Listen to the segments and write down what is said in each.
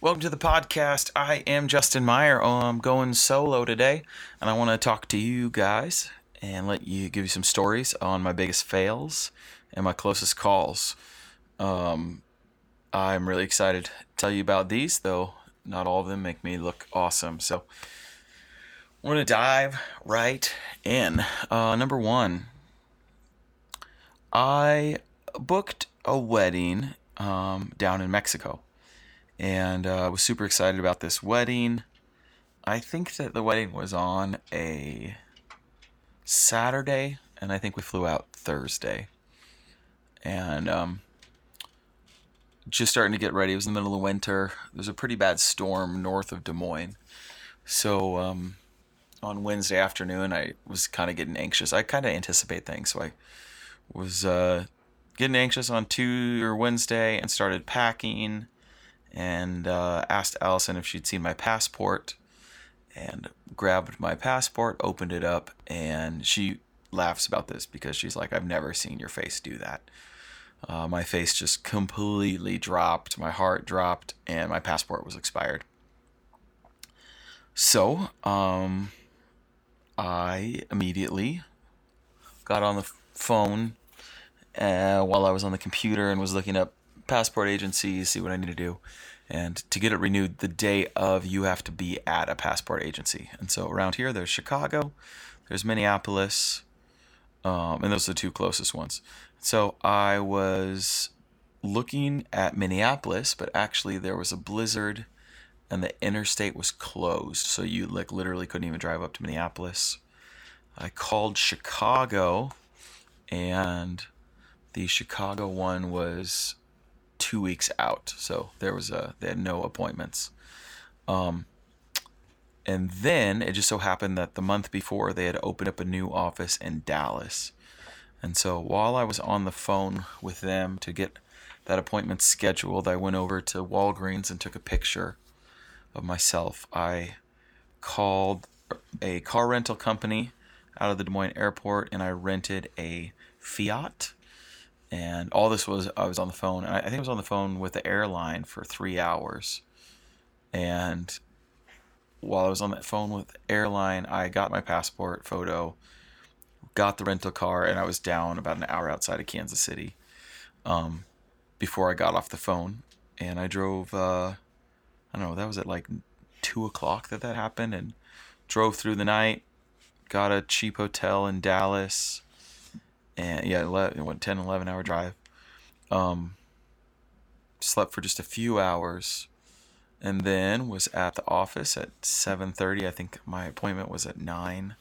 Welcome to the podcast. I am Justin Meyer. I'm going solo today, and I want to talk to you guys and let you give you some stories on my biggest fails and my closest calls. Um, I'm really excited to tell you about these, though not all of them make me look awesome. So, we're to dive right in. Uh, number one, I booked a wedding um, down in Mexico and uh, was super excited about this wedding. I think that the wedding was on a Saturday, and I think we flew out Thursday. And um, just starting to get ready. It was in the middle of winter. There was a pretty bad storm north of Des Moines. So um, on Wednesday afternoon, I was kind of getting anxious. I kind of anticipate things, so I was uh, getting anxious on Tuesday or Wednesday and started packing and uh, asked Allison if she'd seen my passport and grabbed my passport, opened it up, and she laughs about this because she's like, I've never seen your face do that. Uh, my face just completely dropped, my heart dropped, and my passport was expired. So, um, I immediately got on the phone uh, while I was on the computer and was looking up passport agency, see what I need to do. And to get it renewed the day of, you have to be at a passport agency. And so around here, there's Chicago, there's Minneapolis, um, and those are the two closest ones. So I was looking at Minneapolis, but actually there was a blizzard and the interstate was closed. So you like literally couldn't even drive up to Minneapolis. I called Chicago and the Chicago one was two weeks out. So there was a they had no appointments. Um, and then it just so happened that the month before they had opened up a new office in Dallas. And so while I was on the phone with them to get that appointment scheduled, I went over to Walgreens and took a picture of myself. I called a car rental company out of the Des Moines airport and I rented a Fiat and all this was I was on the phone. I think I was on the phone with the airline for three hours, and while I was on that phone with airline, I got my passport photo, got the rental car, and I was down about an hour outside of Kansas City. Um, before I got off the phone, and I drove. Uh, I don't know. That was at like two o'clock that that happened, and drove through the night. Got a cheap hotel in Dallas and yeah, 11, what 10, 11 hour drive. Um, slept for just a few hours, and then was at the office at 7:30. I think my appointment was at nine,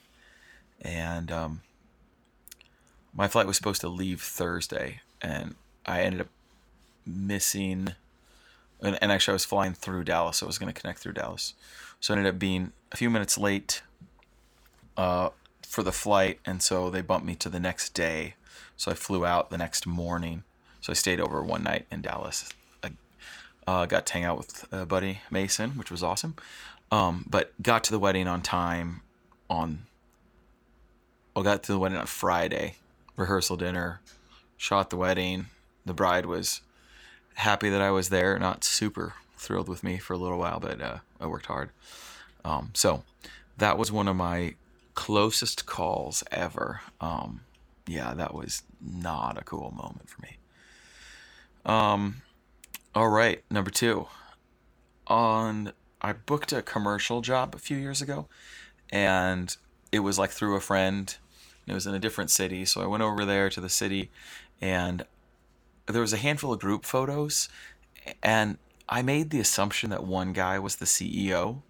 and um, my flight was supposed to leave Thursday, and I ended up missing. And, and actually, I was flying through Dallas, so I was going to connect through Dallas. So I ended up being a few minutes late. Uh, for the flight, and so they bumped me to the next day. So I flew out the next morning. So I stayed over one night in Dallas. I uh, got to hang out with uh, buddy Mason, which was awesome. Um, but got to the wedding on time on. Well, got to the wedding on Friday, rehearsal dinner, shot the wedding. The bride was happy that I was there, not super thrilled with me for a little while, but uh, I worked hard. Um, so that was one of my closest calls ever. Um, yeah, that was not a cool moment for me. Um, all right, number two. On I booked a commercial job a few years ago, and it was like through a friend. It was in a different city, so I went over there to the city, and there was a handful of group photos, and I made the assumption that one guy was the CEO,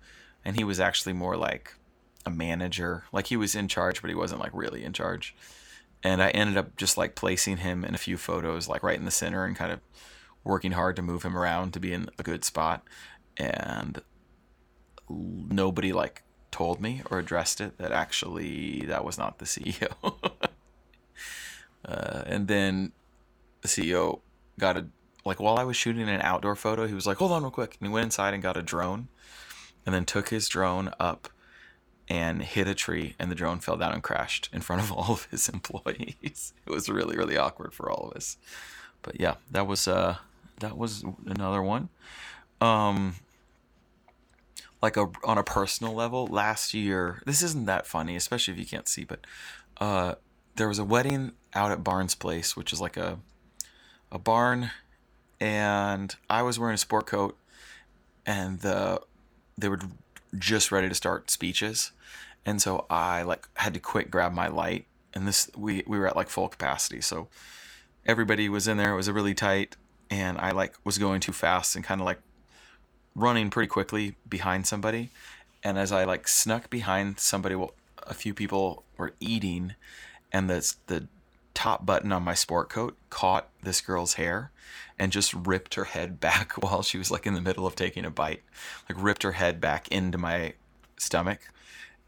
and he was actually more like a manager. Like he was in charge, but he wasn't like really in charge. And I ended up just like placing him in a few photos, like right in the center, and kind of working hard to move him around to be in a good spot. And nobody like told me or addressed it that actually that was not the CEO. uh, and then the CEO got a like while I was shooting an outdoor photo, he was like, "Hold on, real quick," and he went inside and got a drone, and then took his drone up and hit a tree and the drone fell down and crashed in front of all of his employees. It was really really awkward for all of us. But yeah, that was uh that was another one. Um like a on a personal level, last year, this isn't that funny, especially if you can't see, but uh, there was a wedding out at Barnes Place, which is like a a barn, and I was wearing a sport coat, and the they were just ready to start speeches, and so I like had to quick grab my light, and this we we were at like full capacity, so everybody was in there. It was a really tight, and I like was going too fast and kind of like running pretty quickly behind somebody, and as I like snuck behind somebody, well, a few people were eating, and the the top button on my sport coat caught this girl's hair and just ripped her head back while she was like in the middle of taking a bite. Like ripped her head back into my stomach.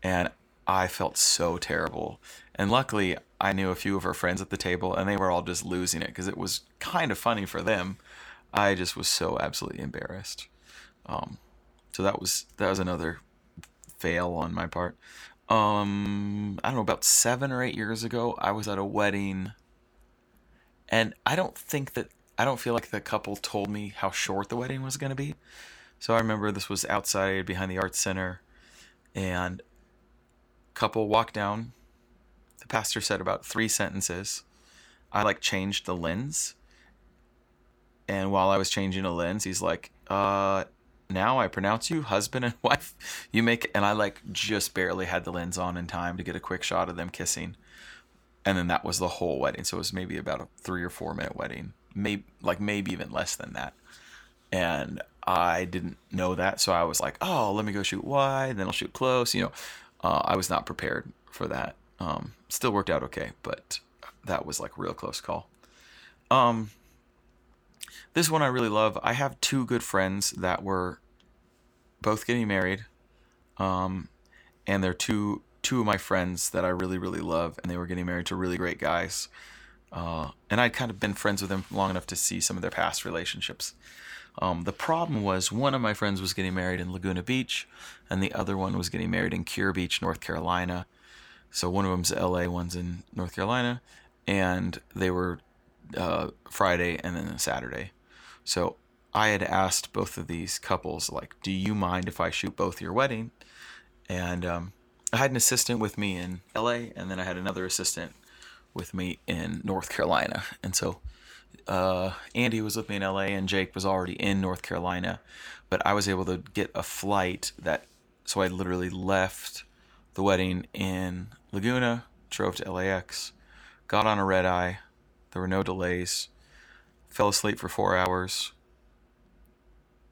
And i felt so terrible. And luckily i knew a few of her friends at the table and they were all just losing it because it was kind of funny for them. I just was so absolutely embarrassed. Um, so that was that was another fail on my part um I don't know about 7 or 8 years ago I was at a wedding and I don't think that I don't feel like the couple told me how short the wedding was going to be. So I remember this was outside behind the art center and couple walked down. The pastor said about 3 sentences. I like changed the lens. And while I was changing the lens, he's like, "Uh now I pronounce you husband and wife. You make and I like just barely had the lens on in time to get a quick shot of them kissing. And then that was the whole wedding. So it was maybe about a 3 or 4 minute wedding. Maybe like maybe even less than that. And I didn't know that, so I was like, "Oh, let me go shoot wide, then I'll shoot close." You know, uh, I was not prepared for that. Um, still worked out okay, but that was like real close call. Um, this one I really love. I have two good friends that were both getting married. Um, and they're two two of my friends that I really really love, and they were getting married to really great guys. Uh, and I'd kind of been friends with them long enough to see some of their past relationships. Um, the problem was one of my friends was getting married in Laguna Beach, and the other one was getting married in Kure Beach, North Carolina. So one of them's L.A., one's in North Carolina, and they were uh, Friday and then Saturday. So I had asked both of these couples, like, do you mind if I shoot both your wedding? And um, I had an assistant with me in LA, and then I had another assistant with me in North Carolina. And so uh, Andy was with me in LA, and Jake was already in North Carolina. But I was able to get a flight that, so I literally left the wedding in Laguna, drove to LAX, got on a red eye. There were no delays fell asleep for four hours.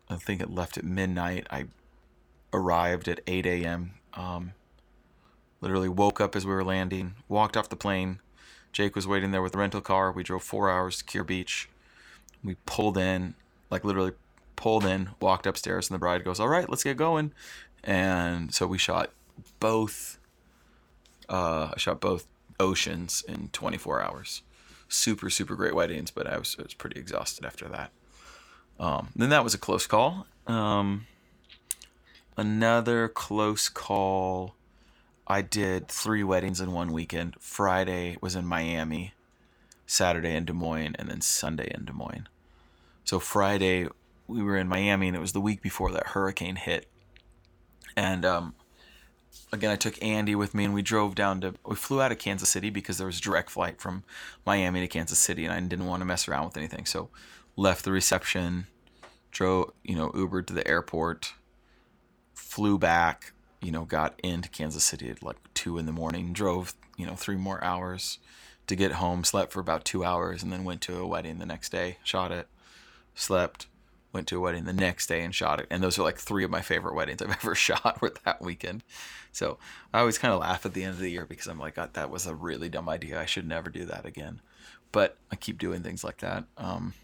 I think it left at midnight. I arrived at 8 a.m. Um, literally woke up as we were landing, walked off the plane. Jake was waiting there with the rental car. We drove four hours to Kure Beach. We pulled in, like literally pulled in, walked upstairs, and the bride goes, All right, let's get going. And so we shot both, uh, I shot both oceans in 24 hours super super great weddings, but I was, I was pretty exhausted after that. Um, then that was a close call. Um, another close call. I did three weddings in one weekend. Friday was in Miami, Saturday in Des Moines, and then Sunday in Des Moines. So Friday we were in Miami, and it was the week before that hurricane hit. And um, again, I took Andy with me and we drove down to, we flew out of Kansas City because there was a direct flight from Miami to Kansas City and I didn't want to mess around with anything. So left the reception, drove, you know, Ubered to the airport, flew back, you know, got into Kansas City at like two in the morning, drove, you know, three more hours to get home, slept for about two hours and then went to a wedding the next day, shot it, slept, went to a wedding the next day and shot it. And those are like three of my favorite weddings I've ever shot were that weekend. So I always kind of laugh at the end of the year because I'm like, God, that was a really dumb idea. I should never do that again. But I keep doing things like that. Um,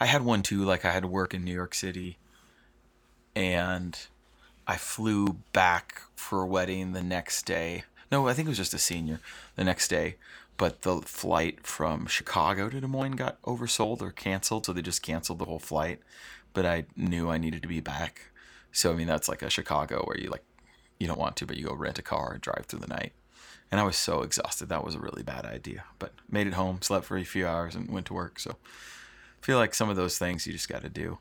I had one too, like I had to work in New York City and I flew back for a wedding the next day. No, I think it was just a senior the next day but the flight from Chicago to Des Moines got oversold or canceled, so they just canceled the whole flight. But I knew I needed to be back, so I mean that's like a Chicago where you like you don't want to, but you go rent a car and drive through the night. And I was so exhausted that was a really bad idea. But made it home, slept for a few hours, and went to work. So I feel like some of those things you just got to do.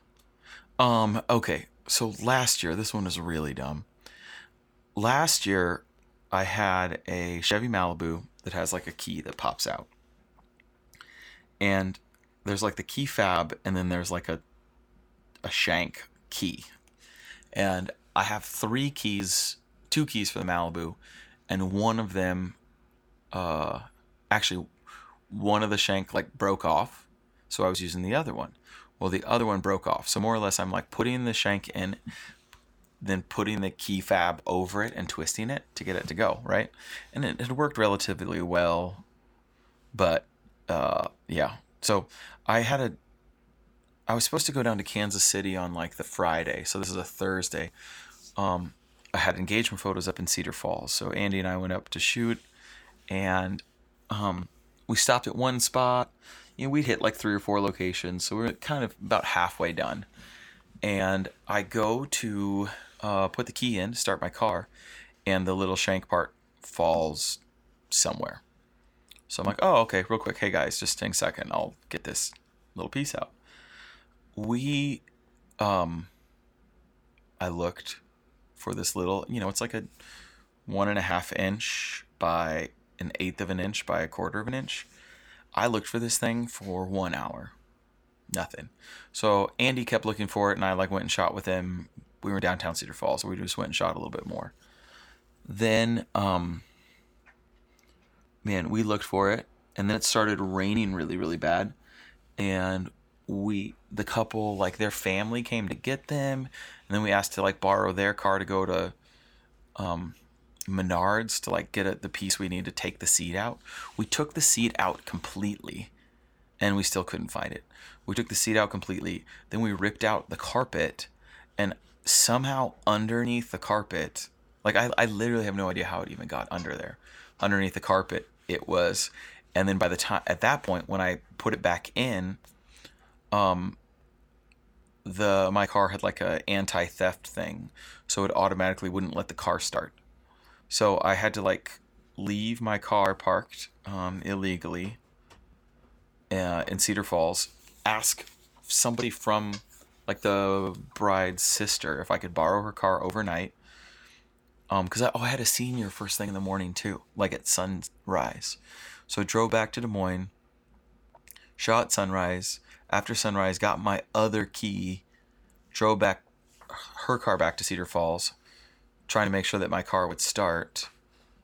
Um, okay. So last year, this one was really dumb. Last year, I had a Chevy Malibu that has like a key that pops out. And there's like the key fob, and then there's like a a shank key. And I have three keys, two keys for the Malibu, and one of them, uh, actually, one of the shank like broke off, so I was using the other one. Well, the other one broke off, so more or less, I'm like putting the shank in, then putting the key fob over it and twisting it to get it to go right, and it, it worked relatively well, but uh, yeah. So I had a I was supposed to go down to Kansas City on like the Friday, so this is a Thursday. Um, I had engagement photos up in Cedar Falls, so Andy and I went up to shoot, and um, we stopped at one spot. You know, we'd hit like three or four locations, so we are kind of about halfway done. And I go to uh, put the key in to start my car, and the little shank part falls somewhere. So I'm like, oh, okay, real quick. Hey guys, just take a second. I'll get this little piece out we um I looked for this little, you know, it's like a one and a half inch by an eighth of an inch by a quarter of an inch. I looked for this thing for one hour. Nothing. So Andy kept looking for it and I like went and shot with him. We were downtown Cedar Falls, so we just went and shot a little bit more. Then um man, we looked for it and then it started raining really, really bad. And we the couple like their family came to get them and then we asked to like borrow their car to go to um Menards to like get a, the piece we need to take the seat out. We took the seat out completely and we still couldn't find it. We took the seat out completely, then we ripped out the carpet and somehow underneath the carpet, like I, I literally have no idea how it even got under there. Underneath the carpet, it was and then by the time at that point when I put it back in, um, the my car had like a anti-theft thing, so it automatically wouldn't let the car start. So I had to like leave my car parked um, illegally uh, in Cedar Falls, ask somebody from like the bride's sister if I could borrow her car overnight. Um, because I, oh, I had a senior first thing in the morning too, like at sunrise. So I drove back to Des Moines, shot sunrise, after sunrise, got my other key, drove back her car back to Cedar Falls, trying to make sure that my car would start,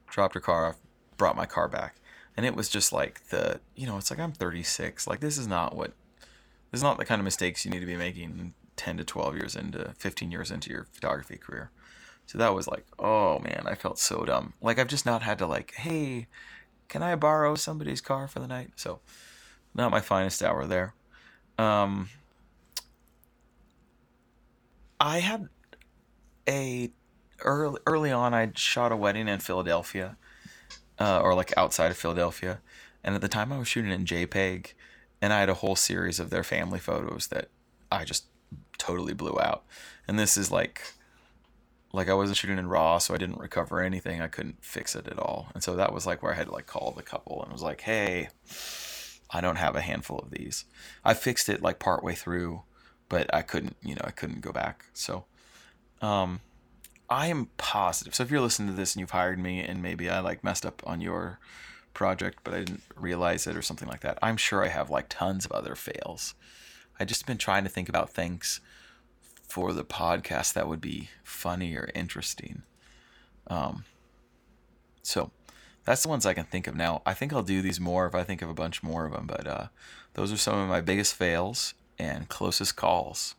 dropped her car off, brought my car back. And it was just like the, you know, it's like I'm 36. Like, this is not what, this is not the kind of mistakes you need to be making 10 to 12 years into, 15 years into your photography career. So that was like, oh man, I felt so dumb. Like, I've just not had to, like, hey, can I borrow somebody's car for the night? So, not my finest hour there. Um, I had a early early on. I shot a wedding in Philadelphia, uh, or like outside of Philadelphia, and at the time I was shooting in JPEG, and I had a whole series of their family photos that I just totally blew out. And this is like like I wasn't shooting in RAW, so I didn't recover anything. I couldn't fix it at all. And so that was like where I had to like call the couple and was like, "Hey, I don't have a handful of these. I fixed it like partway through, but I couldn't, you know, I couldn't go back. So, um, I am positive. So if you're listening to this and you've hired me and maybe I like messed up on your project, but I didn't realize it or something like that, I'm sure I have like tons of other fails. I just been trying to think about things for the podcast that would be funny or interesting. Um, so that's the ones I can think of now. I think I'll do these more if I think of a bunch more of them, but uh, those are some of my biggest fails and closest calls.